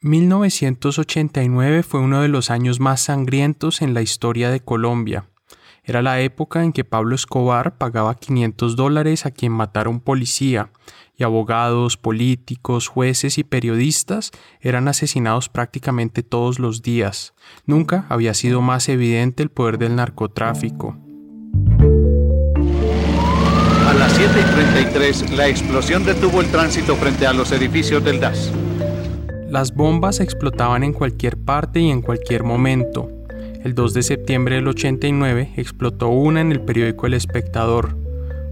1989 fue uno de los años más sangrientos en la historia de Colombia. Era la época en que Pablo Escobar pagaba 500 dólares a quien matara un policía, y abogados, políticos, jueces y periodistas eran asesinados prácticamente todos los días. Nunca había sido más evidente el poder del narcotráfico. A las 7.33, la explosión detuvo el tránsito frente a los edificios del DAS. Las bombas explotaban en cualquier parte y en cualquier momento. El 2 de septiembre del 89 explotó una en el periódico El Espectador.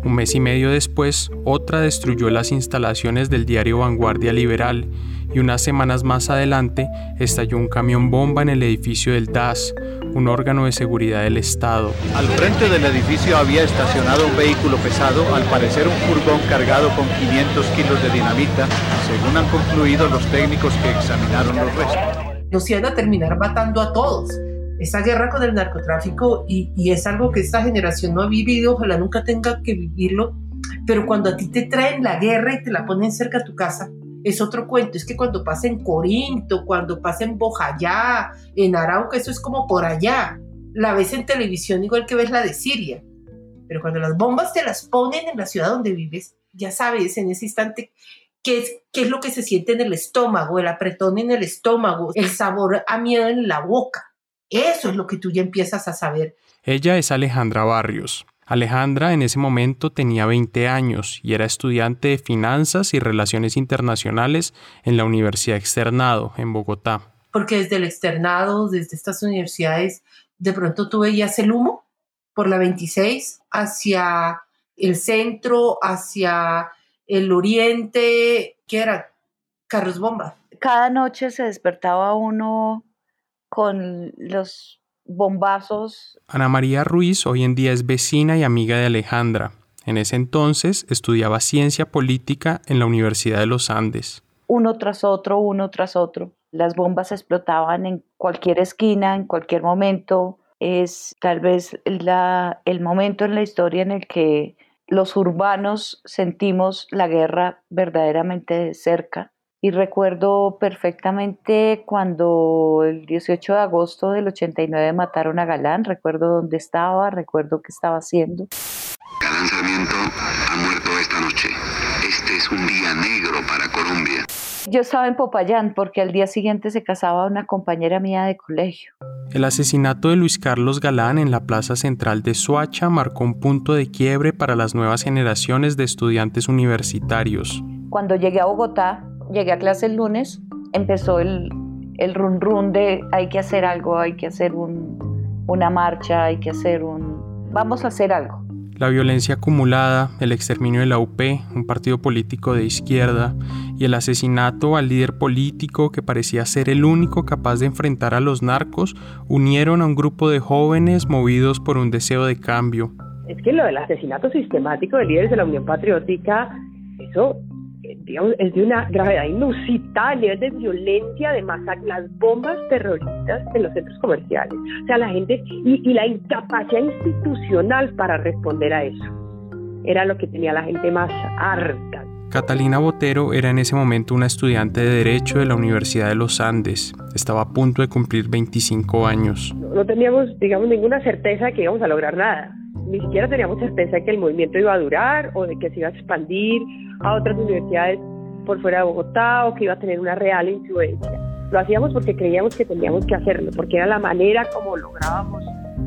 Un mes y medio después, otra destruyó las instalaciones del diario Vanguardia Liberal y unas semanas más adelante estalló un camión bomba en el edificio del DAS, un órgano de seguridad del Estado. Al frente del edificio había estacionado un vehículo pesado, al parecer un furgón cargado con 500 kilos de dinamita, según han concluido los técnicos que examinaron los restos. Nos iban a terminar matando a todos. Esa guerra con el narcotráfico y, y es algo que esta generación no ha vivido, ojalá nunca tenga que vivirlo, pero cuando a ti te traen la guerra y te la ponen cerca a tu casa, es otro cuento. Es que cuando pasa en Corinto, cuando pasa en Bojayá, en Arauca, eso es como por allá. La ves en televisión igual que ves la de Siria. Pero cuando las bombas te las ponen en la ciudad donde vives, ya sabes en ese instante qué es, qué es lo que se siente en el estómago, el apretón en el estómago, el sabor a miedo en la boca. Eso es lo que tú ya empiezas a saber. Ella es Alejandra Barrios. Alejandra en ese momento tenía 20 años y era estudiante de Finanzas y Relaciones Internacionales en la Universidad Externado, en Bogotá. Porque desde el externado, desde estas universidades, de pronto tú veías el humo por la 26 hacia el centro, hacia el oriente, que era carros bomba. Cada noche se despertaba uno con los bombazos. Ana María Ruiz hoy en día es vecina y amiga de Alejandra. En ese entonces estudiaba ciencia política en la Universidad de los Andes. Uno tras otro, uno tras otro. Las bombas explotaban en cualquier esquina, en cualquier momento. Es tal vez la, el momento en la historia en el que los urbanos sentimos la guerra verdaderamente de cerca y recuerdo perfectamente cuando el 18 de agosto del 89 mataron a Galán, recuerdo dónde estaba, recuerdo qué estaba haciendo. Galán Sarmiento ha muerto esta noche. Este es un día negro para Colombia. Yo estaba en Popayán porque al día siguiente se casaba una compañera mía de colegio. El asesinato de Luis Carlos Galán en la plaza central de Soacha marcó un punto de quiebre para las nuevas generaciones de estudiantes universitarios. Cuando llegué a Bogotá, llegué a clase el lunes, empezó el, el run run de hay que hacer algo, hay que hacer un, una marcha, hay que hacer un... Vamos a hacer algo. La violencia acumulada, el exterminio de la UP, un partido político de izquierda, y el asesinato al líder político que parecía ser el único capaz de enfrentar a los narcos, unieron a un grupo de jóvenes movidos por un deseo de cambio. Es que lo del asesinato sistemático de líderes de la Unión Patriótica, eso digamos, es de una gravedad inusitada, el nivel de violencia, de masacre, las bombas terroristas en los centros comerciales. O sea, la gente y, y la incapacidad institucional para responder a eso. Era lo que tenía la gente más harta. Catalina Botero era en ese momento una estudiante de Derecho de la Universidad de los Andes. Estaba a punto de cumplir 25 años. No, no teníamos, digamos, ninguna certeza de que íbamos a lograr nada. Ni siquiera teníamos certeza de que el movimiento iba a durar o de que se iba a expandir a otras universidades por fuera de Bogotá o que iba a tener una real influencia. Lo hacíamos porque creíamos que teníamos que hacerlo, porque era la manera como lográbamos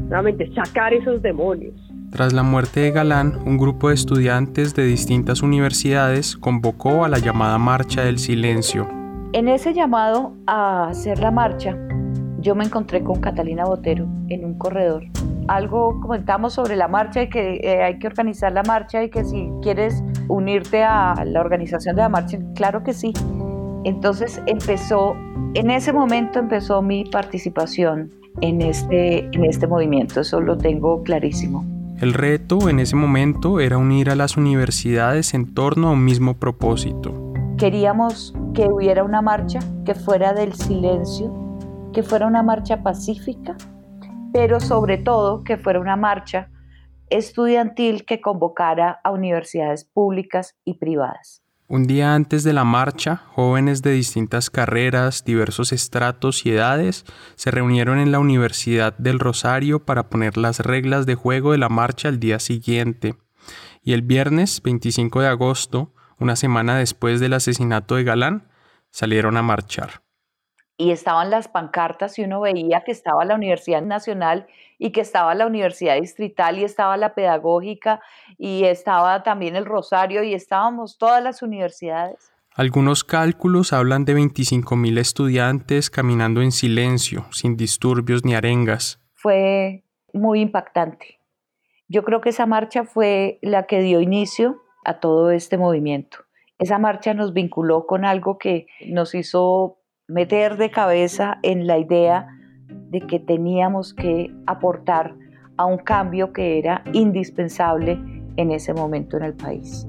nuevamente sacar esos demonios. Tras la muerte de Galán, un grupo de estudiantes de distintas universidades convocó a la llamada Marcha del Silencio. En ese llamado a hacer la marcha, yo me encontré con Catalina Botero en un corredor. Algo comentamos sobre la marcha y que eh, hay que organizar la marcha y que si quieres unirte a la organización de la marcha, claro que sí. Entonces empezó, en ese momento empezó mi participación en este, en este movimiento, eso lo tengo clarísimo. El reto en ese momento era unir a las universidades en torno a un mismo propósito. Queríamos que hubiera una marcha que fuera del silencio, que fuera una marcha pacífica, pero sobre todo que fuera una marcha estudiantil que convocara a universidades públicas y privadas. Un día antes de la marcha, jóvenes de distintas carreras, diversos estratos y edades se reunieron en la Universidad del Rosario para poner las reglas de juego de la marcha al día siguiente. Y el viernes 25 de agosto, una semana después del asesinato de Galán, salieron a marchar y estaban las pancartas y uno veía que estaba la Universidad Nacional y que estaba la Universidad Distrital y estaba la Pedagógica y estaba también el Rosario y estábamos todas las universidades. Algunos cálculos hablan de 25.000 estudiantes caminando en silencio, sin disturbios ni arengas. Fue muy impactante. Yo creo que esa marcha fue la que dio inicio a todo este movimiento. Esa marcha nos vinculó con algo que nos hizo meter de cabeza en la idea de que teníamos que aportar a un cambio que era indispensable en ese momento en el país.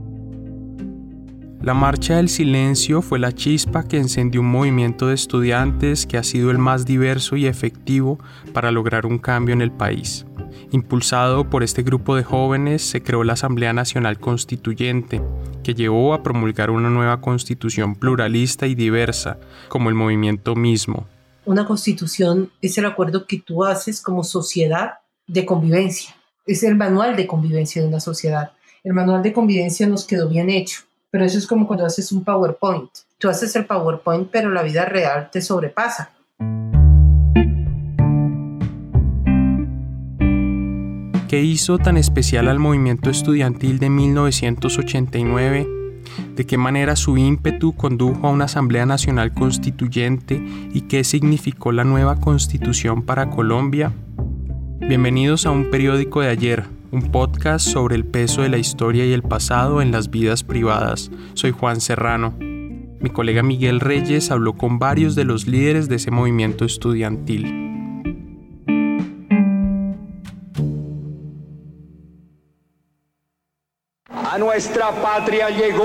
La Marcha del Silencio fue la chispa que encendió un movimiento de estudiantes que ha sido el más diverso y efectivo para lograr un cambio en el país. Impulsado por este grupo de jóvenes, se creó la Asamblea Nacional Constituyente, que llevó a promulgar una nueva constitución pluralista y diversa, como el movimiento mismo. Una constitución es el acuerdo que tú haces como sociedad de convivencia. Es el manual de convivencia de una sociedad. El manual de convivencia nos quedó bien hecho, pero eso es como cuando haces un PowerPoint. Tú haces el PowerPoint, pero la vida real te sobrepasa. ¿Qué hizo tan especial al movimiento estudiantil de 1989? ¿De qué manera su ímpetu condujo a una Asamblea Nacional Constituyente y qué significó la nueva constitución para Colombia? Bienvenidos a un periódico de ayer, un podcast sobre el peso de la historia y el pasado en las vidas privadas. Soy Juan Serrano. Mi colega Miguel Reyes habló con varios de los líderes de ese movimiento estudiantil. Nuestra patria llegó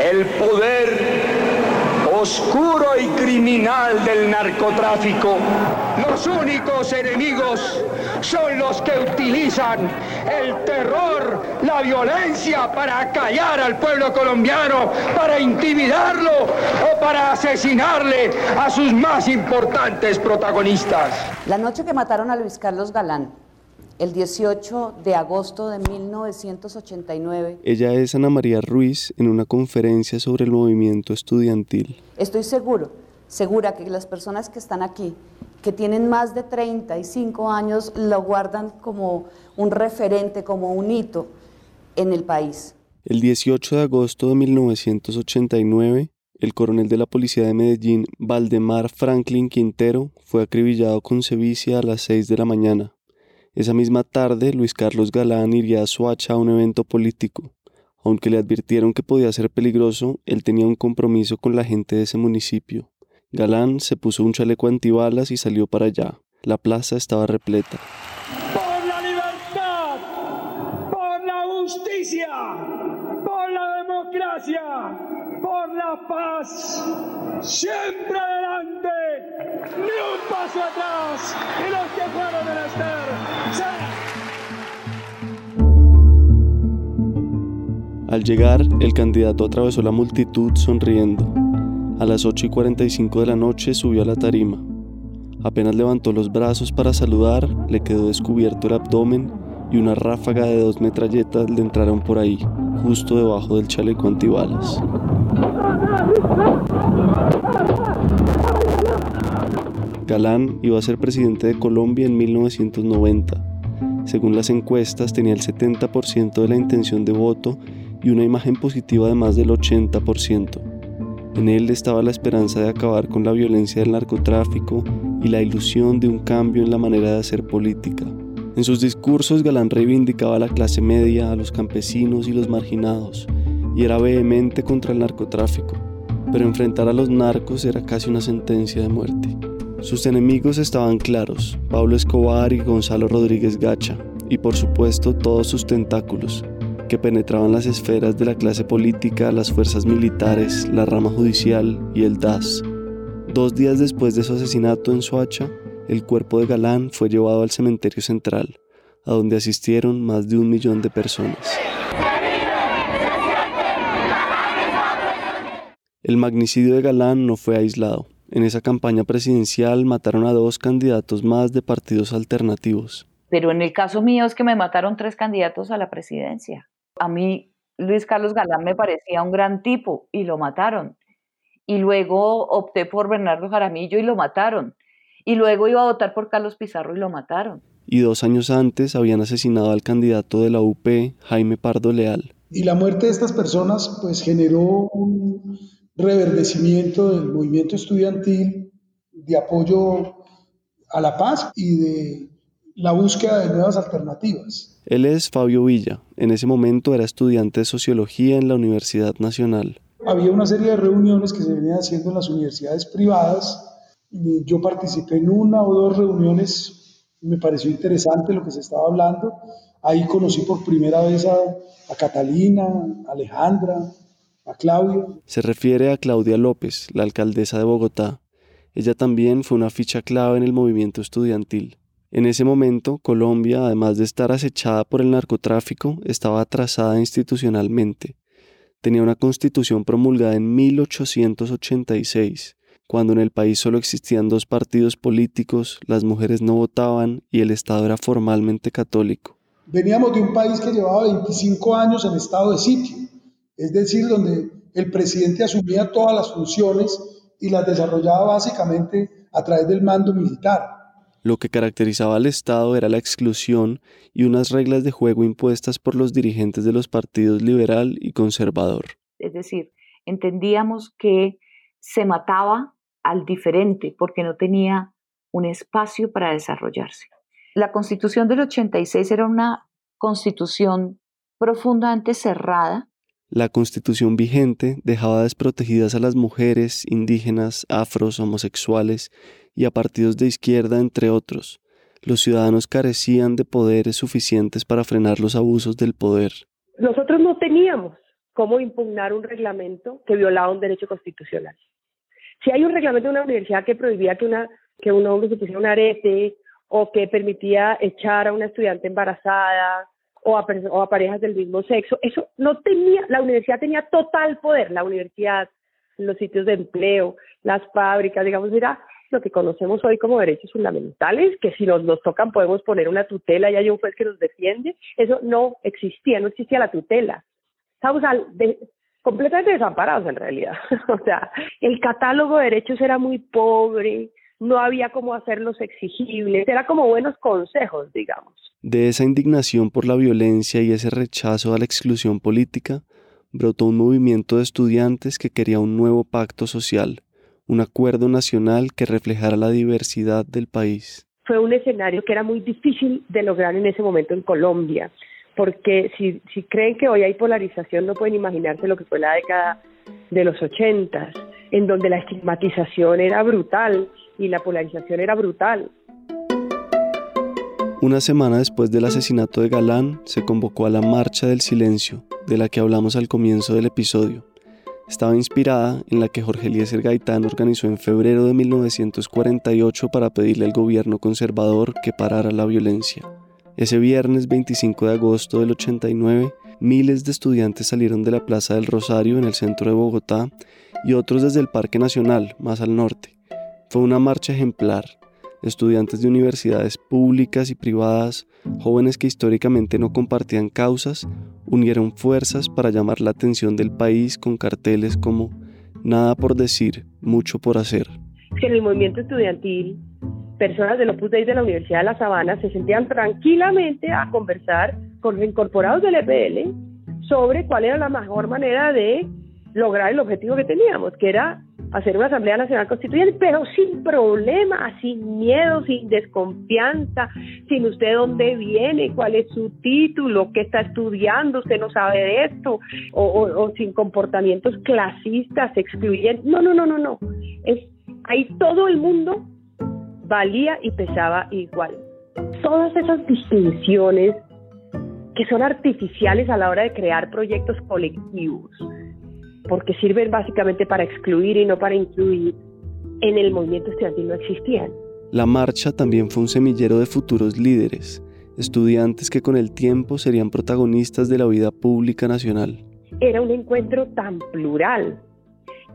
el poder oscuro y criminal del narcotráfico. Los únicos enemigos son los que utilizan el terror, la violencia para callar al pueblo colombiano, para intimidarlo o para asesinarle a sus más importantes protagonistas. La noche que mataron a Luis Carlos Galán, el 18 de agosto de 1989. Ella es Ana María Ruiz en una conferencia sobre el movimiento estudiantil. Estoy seguro, segura que las personas que están aquí, que tienen más de 35 años, lo guardan como un referente, como un hito en el país. El 18 de agosto de 1989, el coronel de la policía de Medellín, Valdemar Franklin Quintero, fue acribillado con sevicia a las 6 de la mañana. Esa misma tarde, Luis Carlos Galán iría a Soacha a un evento político. Aunque le advirtieron que podía ser peligroso, él tenía un compromiso con la gente de ese municipio. Galán se puso un chaleco antibalas y salió para allá. La plaza estaba repleta. Por la libertad, por la justicia, por la democracia, por la paz, siempre adelante, ni un paso atrás, y los que fueron Al llegar, el candidato atravesó la multitud sonriendo. A las 8 y 45 de la noche subió a la tarima. Apenas levantó los brazos para saludar, le quedó descubierto el abdomen y una ráfaga de dos metralletas le entraron por ahí, justo debajo del chaleco antibalas. Galán iba a ser presidente de Colombia en 1990. Según las encuestas, tenía el 70% de la intención de voto y una imagen positiva de más del 80%. En él estaba la esperanza de acabar con la violencia del narcotráfico y la ilusión de un cambio en la manera de hacer política. En sus discursos Galán reivindicaba a la clase media, a los campesinos y los marginados, y era vehemente contra el narcotráfico, pero enfrentar a los narcos era casi una sentencia de muerte. Sus enemigos estaban claros, Pablo Escobar y Gonzalo Rodríguez Gacha, y por supuesto todos sus tentáculos, que penetraban las esferas de la clase política, las fuerzas militares, la rama judicial y el DAS. Dos días después de su asesinato en Soacha, el cuerpo de Galán fue llevado al cementerio central, a donde asistieron más de un millón de personas. El magnicidio de Galán no fue aislado. En esa campaña presidencial mataron a dos candidatos más de partidos alternativos. Pero en el caso mío es que me mataron tres candidatos a la presidencia. A mí Luis Carlos Galán me parecía un gran tipo y lo mataron. Y luego opté por Bernardo Jaramillo y lo mataron. Y luego iba a votar por Carlos Pizarro y lo mataron. Y dos años antes habían asesinado al candidato de la UP, Jaime Pardo Leal. Y la muerte de estas personas pues generó un reverdecimiento del movimiento estudiantil de apoyo a la paz y de la búsqueda de nuevas alternativas. Él es Fabio Villa. En ese momento era estudiante de sociología en la Universidad Nacional. Había una serie de reuniones que se venían haciendo en las universidades privadas. Yo participé en una o dos reuniones. Me pareció interesante lo que se estaba hablando. Ahí conocí por primera vez a, a Catalina, a Alejandra, a Claudia. Se refiere a Claudia López, la alcaldesa de Bogotá. Ella también fue una ficha clave en el movimiento estudiantil. En ese momento, Colombia, además de estar acechada por el narcotráfico, estaba atrasada institucionalmente. Tenía una constitución promulgada en 1886, cuando en el país solo existían dos partidos políticos, las mujeres no votaban y el Estado era formalmente católico. Veníamos de un país que llevaba 25 años en estado de sitio, es decir, donde el presidente asumía todas las funciones y las desarrollaba básicamente a través del mando militar. Lo que caracterizaba al Estado era la exclusión y unas reglas de juego impuestas por los dirigentes de los partidos liberal y conservador. Es decir, entendíamos que se mataba al diferente porque no tenía un espacio para desarrollarse. La constitución del 86 era una constitución profundamente cerrada. La constitución vigente dejaba desprotegidas a las mujeres, indígenas, afros, homosexuales y a partidos de izquierda, entre otros. Los ciudadanos carecían de poderes suficientes para frenar los abusos del poder. Nosotros no teníamos cómo impugnar un reglamento que violaba un derecho constitucional. Si hay un reglamento de una universidad que prohibía que, una, que un hombre se pusiera un arete o que permitía echar a una estudiante embarazada o a, o parejas del mismo sexo, eso no tenía, la universidad tenía total poder, la universidad, los sitios de empleo, las fábricas, digamos, era lo que conocemos hoy como derechos fundamentales, que si nos, nos tocan podemos poner una tutela y hay un juez que nos defiende, eso no existía, no existía la tutela. Estamos completamente desamparados en realidad. o sea, el catálogo de derechos era muy pobre, no había cómo hacerlos exigibles, era como buenos consejos, digamos. De esa indignación por la violencia y ese rechazo a la exclusión política, brotó un movimiento de estudiantes que quería un nuevo pacto social, un acuerdo nacional que reflejara la diversidad del país. Fue un escenario que era muy difícil de lograr en ese momento en Colombia, porque si, si creen que hoy hay polarización no pueden imaginarse lo que fue la década de los ochentas, en donde la estigmatización era brutal y la polarización era brutal. Una semana después del asesinato de Galán, se convocó a la Marcha del Silencio, de la que hablamos al comienzo del episodio estaba inspirada en la que Jorge Eliezer Gaitán organizó en febrero de 1948 para pedirle al gobierno conservador que parara la violencia. Ese viernes 25 de agosto del 89, miles de estudiantes salieron de la Plaza del Rosario en el centro de Bogotá y otros desde el Parque Nacional, más al norte. Fue una marcha ejemplar. Estudiantes de universidades públicas y privadas, jóvenes que históricamente no compartían causas, unieron fuerzas para llamar la atención del país con carteles como Nada por decir, mucho por hacer. en el movimiento estudiantil, personas del Opus Dei de la Universidad de La Sabana se sentían tranquilamente a conversar con los incorporados del EPL sobre cuál era la mejor manera de lograr el objetivo que teníamos, que era hacer una Asamblea Nacional Constituyente, pero sin problema, sin miedo, sin desconfianza, sin usted dónde viene, cuál es su título, qué está estudiando, usted no sabe de esto, o, sin comportamientos clasistas, excluyentes. No, no, no, no, no. Es, ahí todo el mundo valía y pesaba igual. Todas esas distinciones que son artificiales a la hora de crear proyectos colectivos, porque sirven básicamente para excluir y no para incluir, en el movimiento estudiantil no existían. La marcha también fue un semillero de futuros líderes, estudiantes que con el tiempo serían protagonistas de la vida pública nacional. Era un encuentro tan plural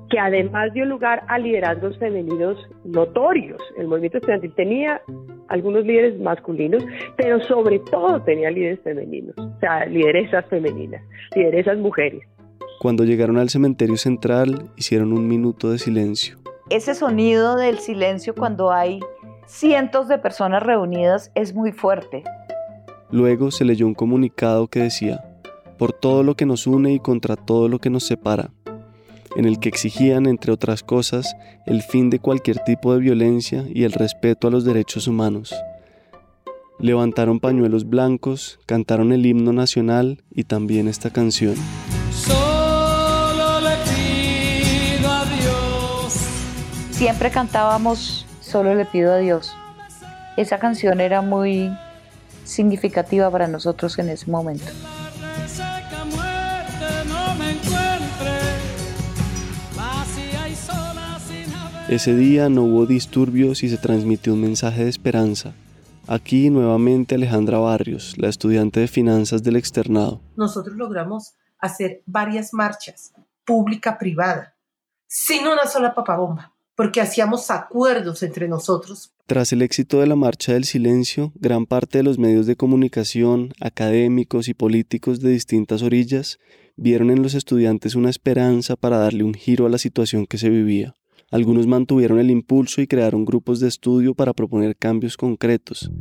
que además dio lugar a liderazgos femeninos notorios. El movimiento estudiantil tenía algunos líderes masculinos, pero sobre todo tenía líderes femeninos, o sea, lideresas femeninas, lideresas mujeres. Cuando llegaron al cementerio central, hicieron un minuto de silencio. Ese sonido del silencio cuando hay cientos de personas reunidas es muy fuerte. Luego se leyó un comunicado que decía, por todo lo que nos une y contra todo lo que nos separa, en el que exigían, entre otras cosas, el fin de cualquier tipo de violencia y el respeto a los derechos humanos. Levantaron pañuelos blancos, cantaron el himno nacional y también esta canción. Siempre cantábamos Solo le pido a Dios. Esa canción era muy significativa para nosotros en ese momento. Ese día no hubo disturbios y se transmitió un mensaje de esperanza. Aquí nuevamente Alejandra Barrios, la estudiante de finanzas del externado. Nosotros logramos hacer varias marchas, pública, privada, sin una sola papabomba, porque hacíamos acuerdos entre nosotros. Tras el éxito de la Marcha del Silencio, gran parte de los medios de comunicación, académicos y políticos de distintas orillas vieron en los estudiantes una esperanza para darle un giro a la situación que se vivía. Algunos mantuvieron el impulso y crearon grupos de estudio para proponer cambios concretos.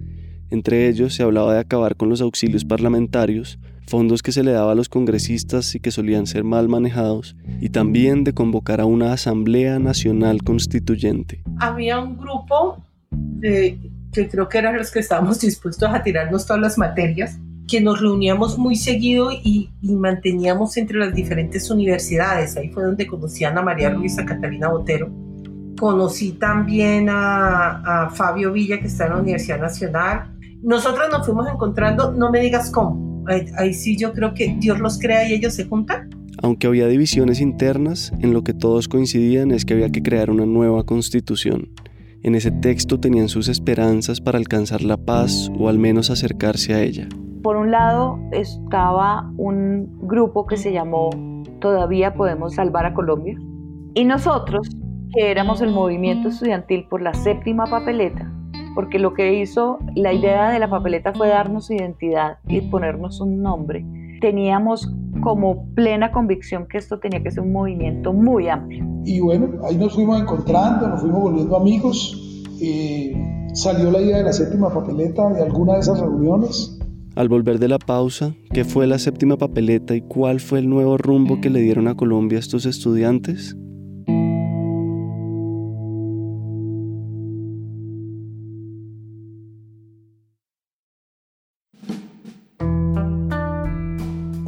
Entre ellos se hablaba de acabar con los auxilios parlamentarios, fondos que se le daba a los congresistas y que solían ser mal manejados, y también de convocar a una Asamblea Nacional Constituyente. Había un grupo de, que creo que eran los que estábamos dispuestos a tirarnos todas las materias, que nos reuníamos muy seguido y, manteníamos entre las diferentes universidades. Ahí fue donde conocí a Ana María Ruiz, a Catalina Botero. Conocí también a, a, Fabio Villa, que está en la Universidad Nacional. Nosotros nos fuimos encontrando, no me digas cómo. Ahí, ahí sí yo creo que Dios los crea y ellos se juntan. Aunque había divisiones internas, en lo que todos coincidían es que había que crear una nueva constitución. En ese texto tenían sus esperanzas para alcanzar la paz o al menos acercarse a ella. Por un lado estaba un grupo que se llamó Todavía Podemos Salvar a Colombia. Y nosotros, que éramos el movimiento estudiantil por la séptima papeleta, porque lo que hizo la idea de la papeleta fue darnos identidad y ponernos un nombre, teníamos como plena convicción que esto tenía que ser un movimiento muy amplio. Y bueno, ahí nos fuimos encontrando, nos fuimos volviendo amigos. Eh, salió la idea de la séptima papeleta de alguna de esas reuniones al volver de la pausa, ¿qué fue la séptima papeleta y cuál fue el nuevo rumbo que le dieron a Colombia estos estudiantes?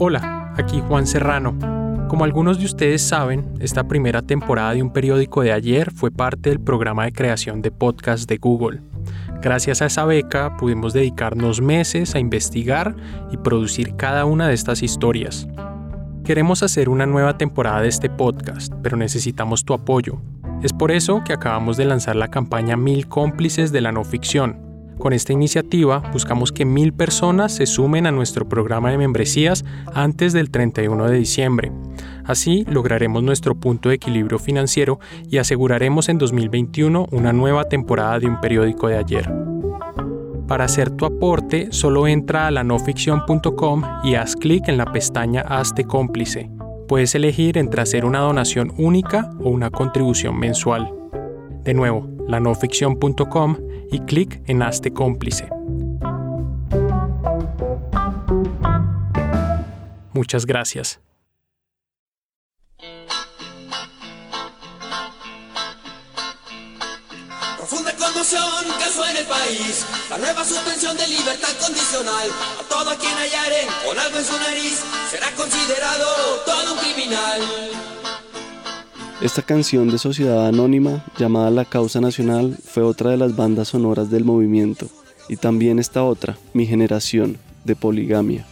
Hola, aquí Juan Serrano. Como algunos de ustedes saben, esta primera temporada de un periódico de ayer fue parte del programa de creación de podcast de Google. Gracias a esa beca pudimos dedicarnos meses a investigar y producir cada una de estas historias. Queremos hacer una nueva temporada de este podcast, pero necesitamos tu apoyo. Es por eso que acabamos de lanzar la campaña Mil cómplices de la no ficción, con esta iniciativa buscamos que mil personas se sumen a nuestro programa de membresías antes del 31 de diciembre. Así lograremos nuestro punto de equilibrio financiero y aseguraremos en 2021 una nueva temporada de un periódico de ayer. Para hacer tu aporte, solo entra a lanoficción.com y haz clic en la pestaña Hazte cómplice. Puedes elegir entre hacer una donación única o una contribución mensual. De nuevo, lanoficción.com y clic en Hazte cómplice. Muchas gracias. Profunda conmoción causó en el país la nueva suspensión de libertad condicional. A todo quien hallare con algo en su nariz será considerado todo un criminal. Esta canción de Sociedad Anónima, llamada La Causa Nacional, fue otra de las bandas sonoras del movimiento. Y también esta otra, Mi Generación, de Poligamia.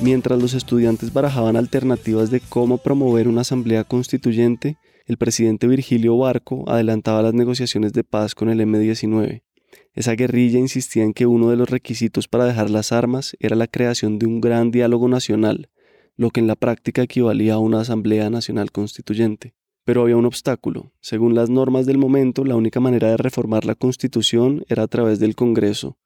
Mientras los estudiantes barajaban alternativas de cómo promover una asamblea constituyente, el presidente Virgilio Barco adelantaba las negociaciones de paz con el M-19. Esa guerrilla insistía en que uno de los requisitos para dejar las armas era la creación de un gran diálogo nacional, lo que en la práctica equivalía a una Asamblea Nacional Constituyente. Pero había un obstáculo. Según las normas del momento, la única manera de reformar la Constitución era a través del Congreso,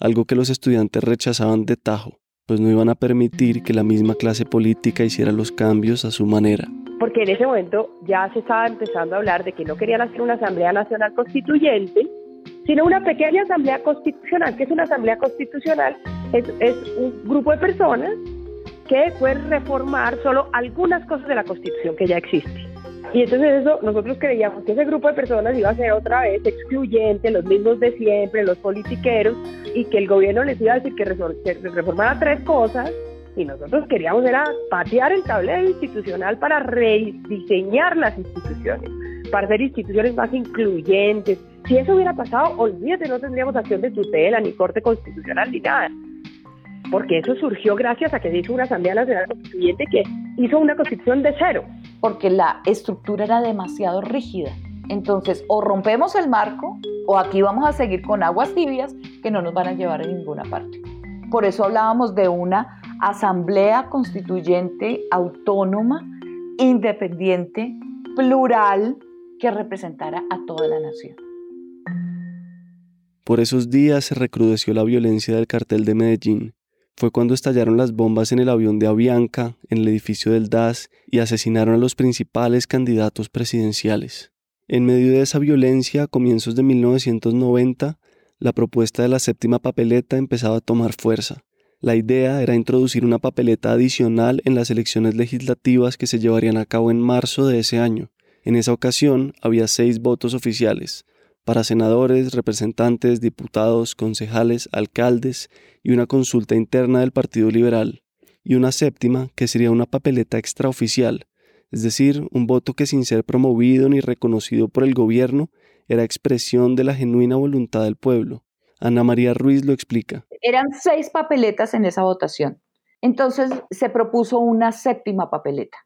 algo que los estudiantes rechazaban de tajo, pues no iban a permitir que la misma clase política hiciera los cambios a su manera. Porque en ese momento ya se estaba empezando a hablar de que no querían hacer una Asamblea Nacional Constituyente, sino una pequeña Asamblea Constitucional. que es una Asamblea Constitucional? Es, es un grupo de personas que puede reformar solo algunas cosas de la Constitución que ya existe. Y entonces eso, nosotros creíamos que ese grupo de personas iba a ser otra vez excluyente, los mismos de siempre, los politiqueros, y que el gobierno les iba a decir que, reformara tres cosas, y nosotros queríamos era patear el tablero institucional para rediseñar las instituciones, para hacer instituciones más incluyentes. Si eso hubiera pasado, olvídate, no tendríamos acción de tutela, ni corte constitucional, ni nada porque eso surgió gracias a que se hizo una Asamblea Nacional Constituyente que hizo una constitución de cero. Porque la estructura era demasiado rígida. Entonces, o rompemos el marco, o aquí vamos a seguir con aguas tibias que no nos van a llevar a ninguna parte. Por eso hablábamos de una asamblea constituyente autónoma, independiente, plural, que representara a toda la nación. Por esos días se recrudeció la violencia del cartel de Medellín fue cuando estallaron las bombas en el avión de Avianca, en el edificio del DAS, y asesinaron a los principales candidatos presidenciales. En medio de esa violencia, a comienzos de 1990, la propuesta de la séptima papeleta empezaba a tomar fuerza. La idea era introducir una papeleta adicional en las elecciones legislativas que se llevarían a cabo en marzo de ese año. En esa ocasión había seis votos oficiales, para senadores, representantes, diputados, concejales, alcaldes y una consulta interna del Partido Liberal, y una séptima que sería una papeleta extraoficial, es decir, un voto que sin ser promovido ni reconocido por el gobierno era expresión de la genuina voluntad del pueblo. Ana María Ruiz lo explica. Eran seis papeletas en esa votación. Entonces se propuso una séptima papeleta.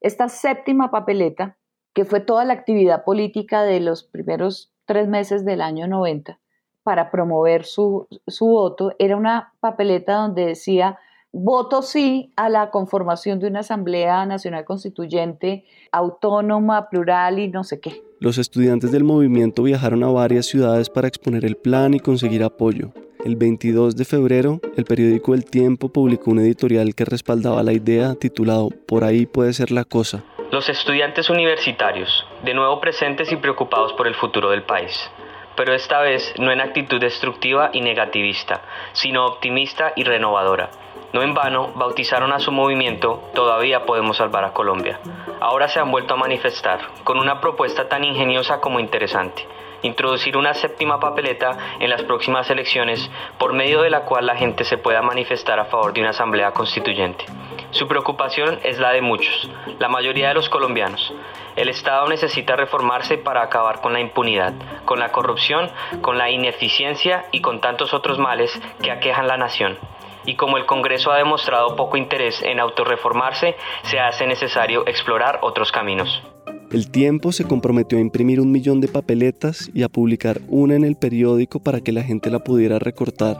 Esta séptima papeleta, que fue toda la actividad política de los primeros tres meses del año 90 para promover su, voto, era una papeleta donde decía voto sí a la conformación de una Asamblea Nacional Constituyente autónoma, plural y no sé qué. Los estudiantes del movimiento viajaron a varias ciudades para exponer el plan y conseguir apoyo. El 22 de febrero, el periódico El Tiempo publicó un editorial que respaldaba la idea titulado Por ahí puede ser la cosa. Los estudiantes universitarios, de nuevo presentes y preocupados por el futuro del país, pero esta vez no en actitud destructiva y negativista, sino optimista y renovadora. No en vano bautizaron a su movimiento Todavía podemos salvar a Colombia. Ahora se han vuelto a manifestar con una propuesta tan ingeniosa como interesante introducir una séptima papeleta en las próximas elecciones por medio de la cual la gente se pueda manifestar a favor de una asamblea constituyente. Su preocupación es la de muchos, la mayoría de los colombianos. El Estado necesita reformarse para acabar con la impunidad, con la corrupción, con la ineficiencia y con tantos otros males que aquejan la nación. Y como el Congreso ha demostrado poco interés en autorreformarse, se hace necesario explorar otros caminos. El tiempo se comprometió a imprimir un millón de papeletas y a publicar una en el periódico para que la gente la pudiera recortar.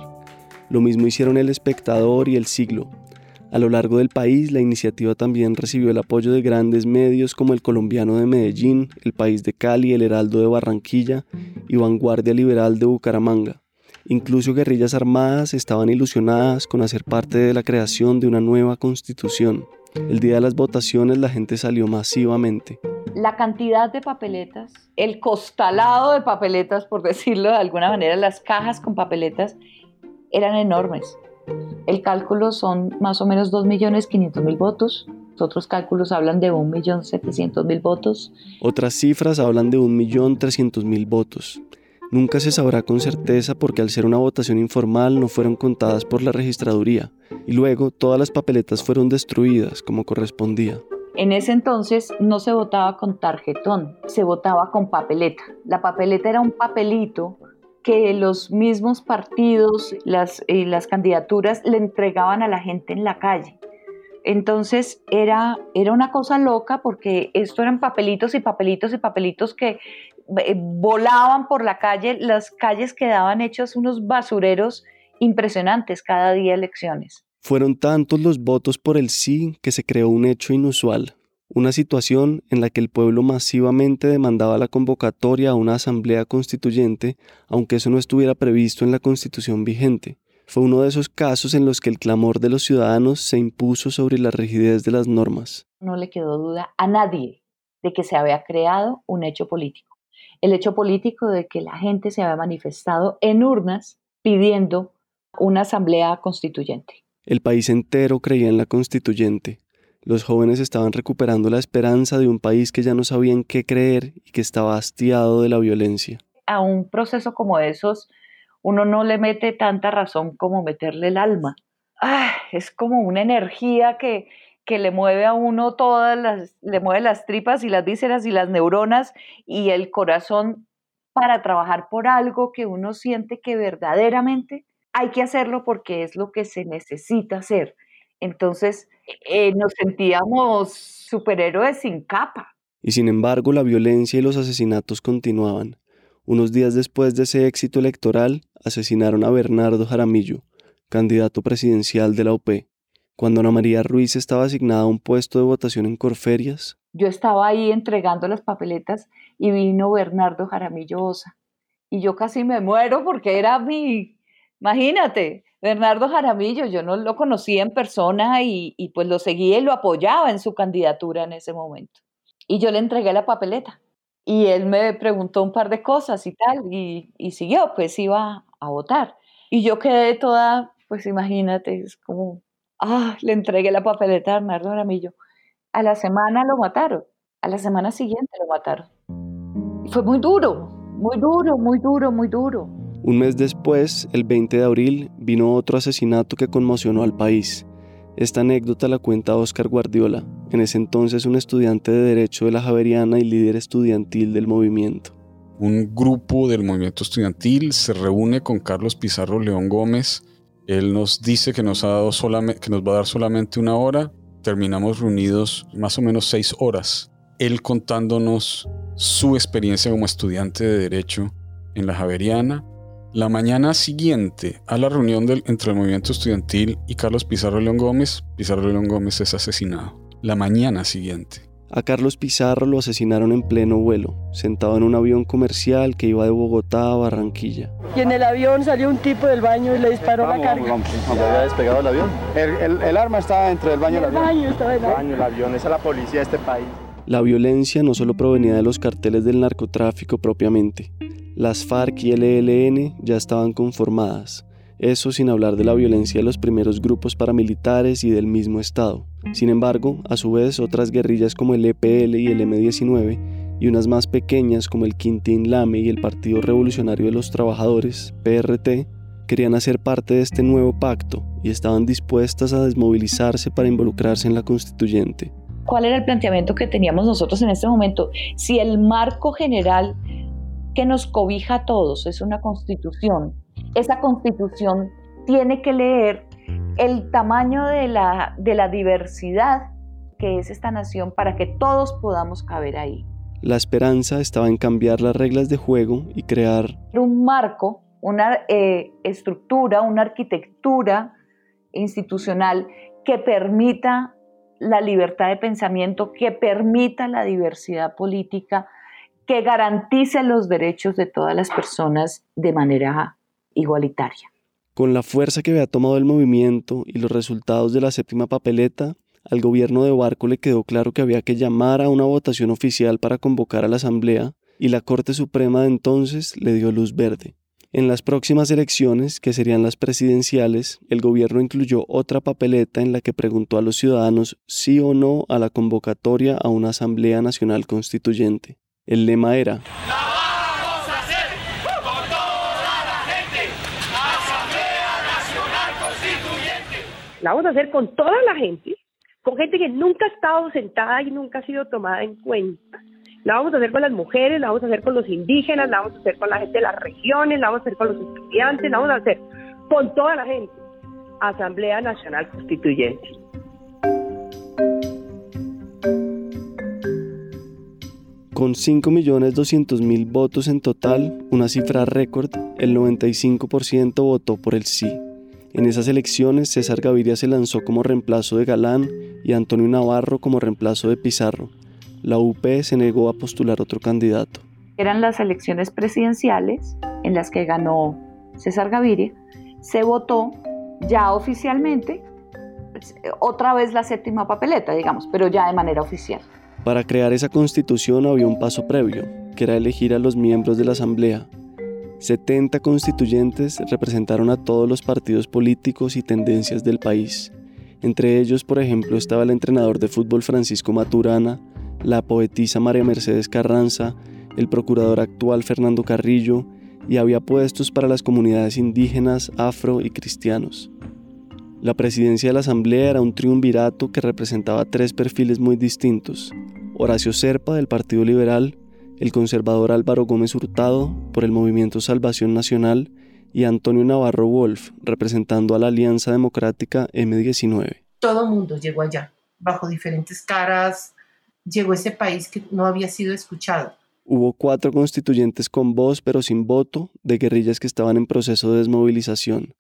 Lo mismo hicieron el espectador y el siglo. A lo largo del país, la iniciativa también recibió el apoyo de grandes medios como el Colombiano de Medellín, El País de Cali, El Heraldo de Barranquilla y Vanguardia Liberal de Bucaramanga. Incluso guerrillas armadas estaban ilusionadas con hacer parte de la creación de una nueva constitución. El día de las votaciones la gente salió masivamente la cantidad de papeletas, el costalado de papeletas, por decirlo de alguna manera, las cajas con papeletas eran enormes. El cálculo son más o menos 2.500.000 votos. Otros cálculos hablan de 1.700.000 votos. Otras cifras hablan de 1.300.000 votos. Nunca se sabrá con certeza porque al ser una votación informal no fueron contadas por la registraduría y luego todas las papeletas fueron destruidas como correspondía. En ese entonces no se votaba con tarjetón, se votaba con papeleta. La papeleta era un papelito que los mismos partidos las, y las candidaturas le entregaban a la gente en la calle. Entonces era, era una cosa loca porque esto eran papelitos y papelitos y papelitos que eh, volaban por la calle, las calles quedaban hechas unos basureros impresionantes cada día elecciones. Fueron tantos los votos por el sí que se creó un hecho inusual, una situación en la que el pueblo masivamente demandaba la convocatoria a una asamblea constituyente, aunque eso no estuviera previsto en la constitución vigente. Fue uno de esos casos en los que el clamor de los ciudadanos se impuso sobre la rigidez de las normas. No le quedó duda a nadie de que se había creado un hecho político. El hecho político de que la gente se había manifestado en urnas pidiendo una asamblea constituyente. El país entero creía en la constituyente. Los jóvenes estaban recuperando la esperanza de un país que ya no sabía en qué creer y que estaba hastiado de la violencia. A un proceso como esos, uno no le mete tanta razón como meterle el alma. Ah, es como una energía que, que le mueve a uno todas las, le mueve las tripas y las vísceras y las neuronas y el corazón para trabajar por algo que uno siente que verdaderamente hay que hacerlo porque es lo que se necesita hacer. Entonces eh, nos sentíamos superhéroes sin capa. Y sin embargo la violencia y los asesinatos continuaban. Unos días después de ese éxito electoral, asesinaron a Bernardo Jaramillo, candidato presidencial de la OP. Cuando Ana María Ruiz estaba asignada a un puesto de votación en Corferias, yo estaba ahí entregando las papeletas y vino Bernardo Jaramillo Osa. Y yo casi me muero porque era mi Imagínate, Bernardo Jaramillo, yo no lo conocía en persona y, pues lo seguía y lo apoyaba en su candidatura en ese momento. Y yo le entregué la papeleta y él me preguntó un par de cosas y tal y, y siguió, pues iba a votar. Y yo quedé toda, pues imagínate, es como, ah, le entregué la papeleta a Bernardo Jaramillo. A la semana lo mataron, a la semana siguiente lo mataron. Y fue muy duro, muy duro, muy duro, muy duro. Un mes después, el 20 de abril, vino otro asesinato que conmocionó al país. Esta anécdota la cuenta Oscar Guardiola, en ese entonces un estudiante de Derecho de la Javeriana y líder estudiantil del movimiento. Un grupo del movimiento estudiantil se reúne con Carlos Pizarro León Gómez. Él nos dice que nos, ha dado que nos va a dar solamente una hora. Terminamos reunidos más o menos seis horas. Él contándonos su experiencia como estudiante de Derecho en la Javeriana la mañana siguiente a la reunión del, entre el movimiento estudiantil y Carlos Pizarro León Gómez, Pizarro León Gómez es asesinado. La mañana siguiente. A Carlos Pizarro lo asesinaron en pleno vuelo, sentado en un avión comercial que iba de Bogotá a Barranquilla. Y en el avión salió un tipo del baño y le disparó la carga. Vamos, ¿Ya había despegado el avión? El, arma estaba dentro del baño del avión. Baño, estaba el baño, el avión, esa es la policía de este país. La violencia no solo provenía de los carteles del narcotráfico propiamente, las FARC y el ELN ya estaban conformadas, eso sin hablar de la violencia de los primeros grupos paramilitares y del mismo Estado. Sin embargo, a su vez, otras guerrillas como el EPL y el M-19 y unas más pequeñas como el Quintín Lame y el Partido Revolucionario de los Trabajadores, PRT, querían hacer parte de este nuevo pacto y estaban dispuestas a desmovilizarse para involucrarse en la constituyente. ¿Cuál era el planteamiento que teníamos nosotros en este momento? Si el marco general que nos cobija a todos, es una constitución. Esa constitución tiene que leer el tamaño de la, de la diversidad que es esta nación para que todos podamos caber ahí. La esperanza estaba en cambiar las reglas de juego y crear un marco, una eh, estructura, una arquitectura institucional que permita la libertad de pensamiento, que permita la diversidad política, que garantice los derechos de todas las personas de manera igualitaria. Con la fuerza que había tomado el movimiento y los resultados de la séptima papeleta, al gobierno de Barco le quedó claro que había que llamar a una votación oficial para convocar a la Asamblea y la Corte Suprema de entonces le dio luz verde. En las próximas elecciones, que serían las presidenciales, el gobierno incluyó otra papeleta en la que preguntó a los ciudadanos sí o no a la convocatoria a una Asamblea Nacional Constituyente. El lema era ¡La vamos a hacer con toda la gente! ¡Asamblea Nacional Constituyente! La vamos a hacer con toda la gente, con gente que nunca ha estado sentada y nunca ha sido tomada en cuenta. La vamos a hacer con las mujeres, la vamos a hacer con los indígenas, la vamos a hacer con la gente de las regiones, la vamos a hacer con los estudiantes, la vamos a hacer con toda la gente. Asamblea Nacional Constituyente. Con 5.200.000 votos en total, una cifra récord, el 95% votó por el sí. En esas elecciones, César Gaviria se lanzó como reemplazo de Galán y Antonio Navarro como reemplazo de Pizarro. La UP se negó a postular otro candidato. Eran las elecciones presidenciales en las que ganó César Gaviria. Se votó ya oficialmente otra vez la séptima papeleta, digamos, pero ya de manera oficial. Para crear esa constitución había un paso previo, que era elegir a los miembros de la Asamblea. 70 constituyentes representaron a todos los partidos políticos y tendencias del país. Entre ellos, por ejemplo, estaba el entrenador de fútbol Francisco Maturana, la poetisa María Mercedes Carranza, el procurador actual Fernando Carrillo, y había puestos para las comunidades indígenas, afro y cristianos. La presidencia de la Asamblea era un triunvirato que representaba tres perfiles muy distintos. Horacio Serpa del Partido Liberal, el conservador Álvaro Gómez Hurtado por el Movimiento Salvación Nacional y Antonio Navarro Wolf representando a la Alianza Democrática M19. Todo mundo llegó allá, bajo diferentes caras, llegó ese país que no había sido escuchado. Hubo cuatro constituyentes con voz pero sin voto de guerrillas que estaban en proceso de desmovilización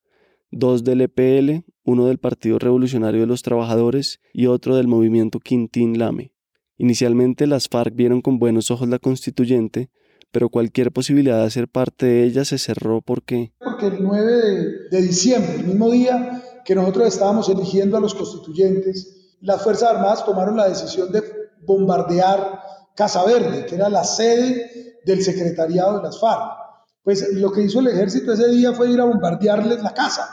dos del EPL, uno del Partido Revolucionario de los Trabajadores y otro del movimiento Quintín Lame. Inicialmente las FARC vieron con buenos ojos la constituyente, pero cualquier posibilidad de hacer parte de ella se cerró porque... Porque el 9 de, de diciembre, el mismo día que nosotros estábamos eligiendo a los constituyentes, las Fuerzas Armadas tomaron la decisión de bombardear Casa Verde, que era la sede del secretariado de las FARC. Pues lo que hizo el ejército ese día fue ir a bombardearles la casa.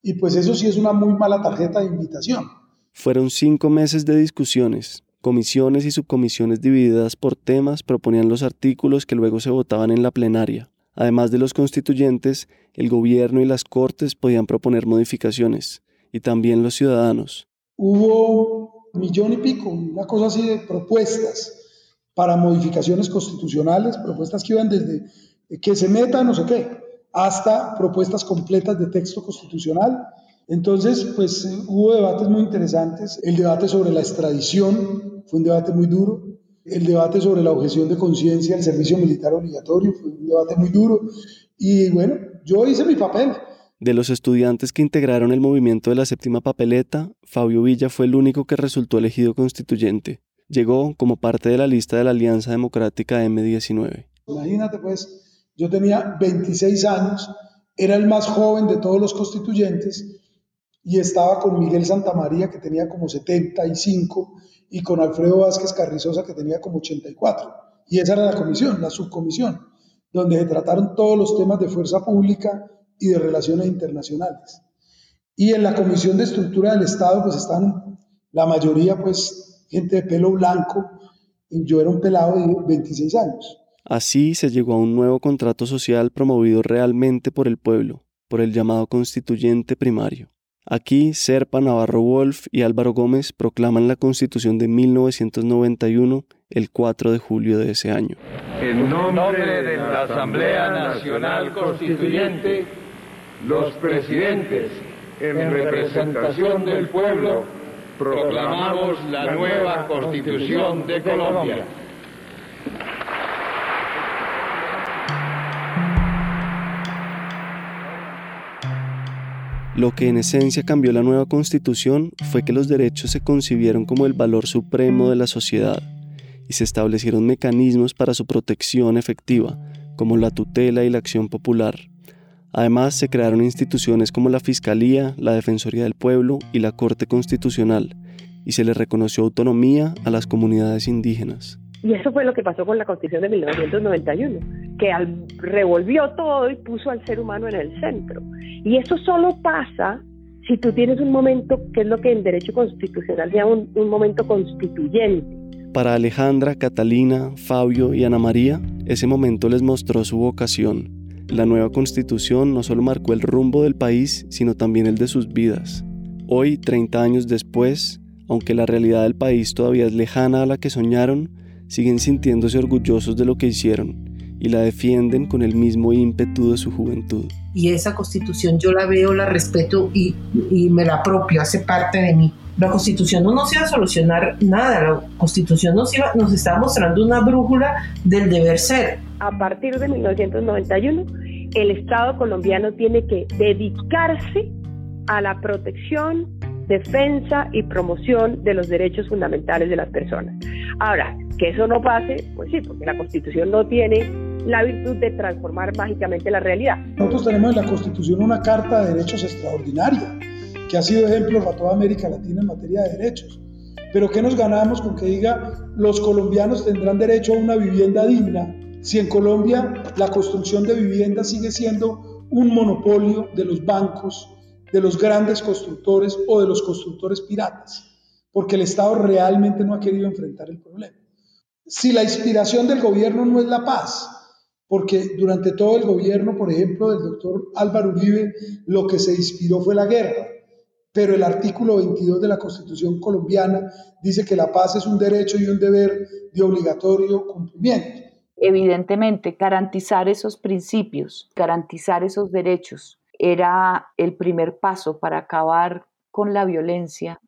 Y pues eso sí es una muy mala tarjeta de invitación. Fueron cinco meses de discusiones. Comisiones y subcomisiones divididas por temas proponían los artículos que luego se votaban en la plenaria. Además de los constituyentes, el gobierno y las cortes podían proponer modificaciones, y también los ciudadanos. Hubo millón y pico, una cosa así de propuestas para modificaciones constitucionales, propuestas que iban desde que se meta no sé qué, hasta propuestas completas de texto constitucional. Entonces, pues eh, hubo debates muy interesantes. El debate sobre la extradición fue un debate muy duro. El debate sobre la objeción de conciencia al servicio militar obligatorio fue un debate muy duro. Y bueno, yo hice mi papel. De los estudiantes que integraron el movimiento de la séptima papeleta, Fabio Villa fue el único que resultó elegido constituyente. Llegó como parte de la lista de la Alianza Democrática M19. Imagínate pues yo tenía 26 años, era el más joven de todos los constituyentes y estaba con Miguel Santamaría, que tenía como 75, y con Alfredo Vázquez Carrizosa, que tenía como 84. Y esa era la comisión, la subcomisión, donde se trataron todos los temas de fuerza pública y de relaciones internacionales. Y en la comisión de estructura del Estado, pues están la mayoría, pues, gente de pelo blanco, y yo era un pelado de 26 años. Así se llegó a un nuevo contrato social promovido realmente por el pueblo, por el llamado constituyente primario. Aquí, Serpa, Navarro Wolf y Álvaro Gómez proclaman la Constitución de 1991 el 4 de julio de ese año. En nombre de la Asamblea Nacional Constituyente, los presidentes, en representación del pueblo, proclamamos la nueva Constitución de Colombia. Lo que en esencia cambió la nueva constitución fue que los derechos se concibieron como el valor supremo de la sociedad y se establecieron mecanismos para su protección efectiva, como la tutela y la acción popular. Además, se crearon instituciones como la Fiscalía, la Defensoría del Pueblo y la Corte Constitucional, y se le reconoció autonomía a las comunidades indígenas. Y eso fue lo que pasó con la Constitución de 1991, que revolvió todo y puso al ser humano en el centro. Y eso solo pasa si tú tienes un momento, que es lo que en derecho constitucional se llama un, un momento constituyente. Para Alejandra, Catalina, Fabio y Ana María, ese momento les mostró su vocación. La nueva constitución no solo marcó el rumbo del país, sino también el de sus vidas. Hoy, 30 años después, aunque la realidad del país todavía es lejana a la que soñaron, siguen sintiéndose orgullosos de lo que hicieron y la defienden con el mismo ímpetu de su juventud. y esa constitución yo la veo, la respeto y, me la apropio, hace parte de mí. La constitución no nos iba a solucionar nada, la constitución nos, iba, nos estaba mostrando una brújula del deber ser. A partir de 1991, el Estado colombiano tiene que dedicarse a la protección, defensa y promoción de los derechos fundamentales de las personas. Ahora, que eso no pase, pues sí, porque la Constitución no tiene la virtud de transformar mágicamente la realidad. Nosotros tenemos en la Constitución una Carta de Derechos extraordinaria, que ha sido ejemplo para toda América Latina en materia de derechos. Pero ¿qué nos ganamos con que diga los colombianos tendrán derecho a una vivienda digna si en Colombia la construcción de viviendas sigue siendo un monopolio de los bancos, de los grandes constructores o de los constructores piratas? Porque el Estado realmente no ha querido enfrentar el problema. Si la inspiración del gobierno no es la paz, porque durante todo el gobierno, por ejemplo, del doctor Álvaro Uribe, lo que se inspiró fue la guerra, pero el artículo 22 de la Constitución colombiana dice que la paz es un derecho y un deber de obligatorio cumplimiento. Evidentemente, garantizar esos principios, garantizar esos derechos, era el primer paso para acabar con la violencia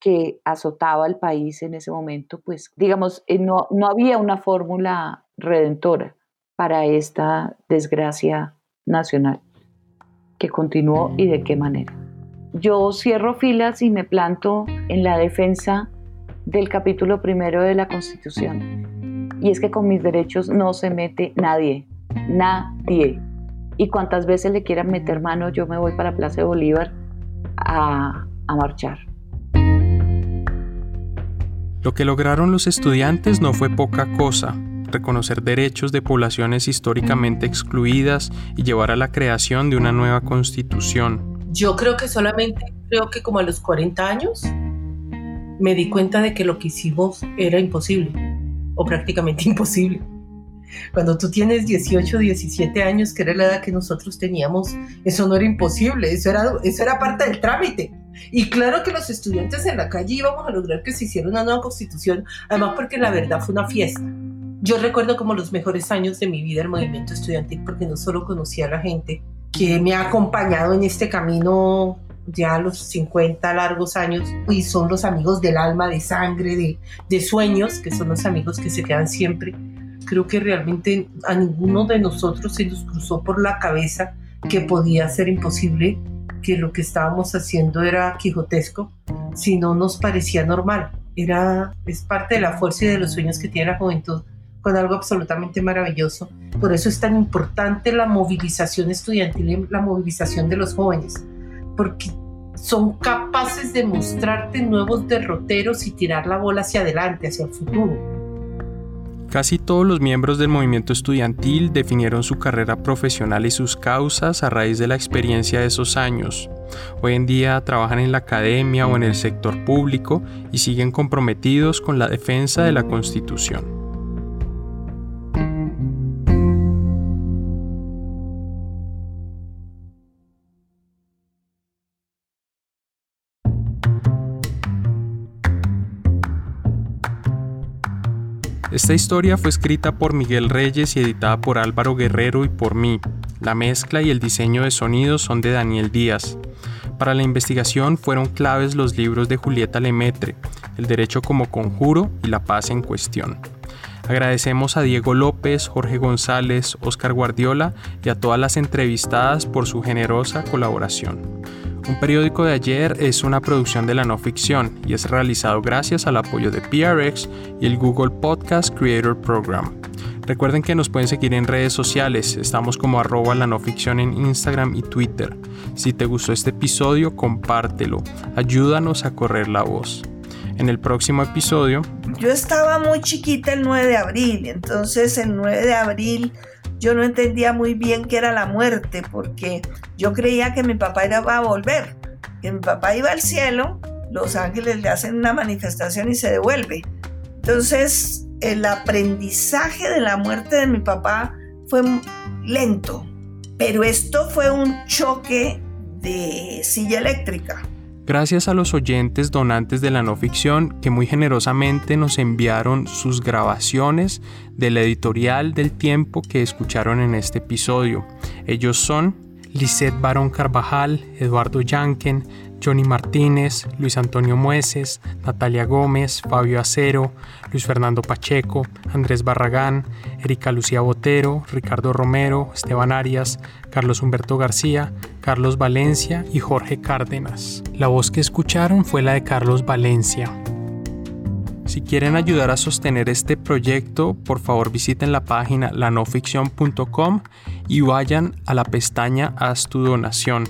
que azotaba al país en ese momento, pues digamos, eh, no, no había una fórmula redentora para esta desgracia nacional que continuó y de qué manera. Yo cierro filas y me planto en la defensa del capítulo primero de la Constitución. Y es que con mis derechos no se mete nadie, nadie. Y cuantas veces le quieran meter mano, yo me voy para Plaza de Bolívar a, a marchar. Lo que lograron los estudiantes no fue poca cosa reconocer derechos de poblaciones históricamente excluidas y llevar a la creación de una nueva constitución. Yo creo que solamente, creo que como a los 40 años, me di cuenta de que lo que hicimos era imposible, o prácticamente imposible. Cuando tú tienes 18, 17 años, que era la edad que nosotros teníamos, eso no era imposible, eso era, eso era parte del trámite. Y claro que los estudiantes en la calle íbamos a lograr que se hiciera una nueva constitución, además porque la verdad fue una fiesta. Yo recuerdo como los mejores años de mi vida el movimiento estudiantil porque no solo conocía a la gente que me ha acompañado en este camino ya los 50 largos años y son los amigos del alma, de sangre, de, de sueños, que son los amigos que se quedan siempre. Creo que realmente a ninguno de nosotros se nos cruzó por la cabeza que podía ser imposible, que lo que estábamos haciendo era quijotesco, si no nos parecía normal. Era, es parte de la fuerza y de los sueños que tiene la juventud con algo absolutamente maravilloso. Por eso es tan importante la movilización estudiantil y la movilización de los jóvenes, porque son capaces de mostrarte nuevos derroteros y tirar la bola hacia adelante, hacia el futuro. Casi todos los miembros del movimiento estudiantil definieron su carrera profesional y sus causas a raíz de la experiencia de esos años. Hoy en día trabajan en la academia o en el sector público y siguen comprometidos con la defensa de la Constitución. Esta historia fue escrita por Miguel Reyes y editada por Álvaro Guerrero y por mí. La mezcla y el diseño de sonidos son de Daniel Díaz. Para la investigación fueron claves los libros de Julieta Lemetre, El Derecho como Conjuro y La Paz en Cuestión. Agradecemos a Diego López, Jorge González, Oscar Guardiola y a todas las entrevistadas por su generosa colaboración. Un periódico de ayer es una producción de la no ficción y es realizado gracias al apoyo de PRX y el Google Podcast Creator Program. Recuerden que nos pueden seguir en redes sociales, estamos como arroba la no ficción en Instagram y Twitter. Si te gustó este episodio, compártelo, ayúdanos a correr la voz. En el próximo episodio... Yo estaba muy chiquita el 9 de abril, entonces el 9 de abril yo no entendía muy bien qué era la muerte, porque yo creía que mi papá iba a volver, que mi papá iba al cielo, los ángeles le hacen una manifestación y se devuelve. Entonces, el aprendizaje de la muerte de mi papá fue lento, pero esto fue un choque de silla eléctrica. Gracias a los oyentes donantes de la no ficción que muy generosamente nos enviaron sus grabaciones del editorial del tiempo que escucharon en este episodio. Ellos son Lisette Barón Carvajal, Eduardo Yanken, Johnny Martínez, Luis Antonio Mueces, Natalia Gómez, Fabio Acero, Luis Fernando Pacheco, Andrés Barragán, Erika Lucía Botero, Ricardo Romero, Esteban Arias, Carlos Humberto García, Carlos Valencia y Jorge Cárdenas. La voz que escucharon fue la de Carlos Valencia. Si quieren ayudar a sostener este proyecto, por favor visiten la página lanoficción.com y vayan a la pestaña Haz tu donación.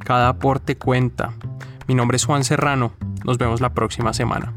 Cada aporte cuenta. Mi nombre es Juan Serrano. Nos vemos la próxima semana.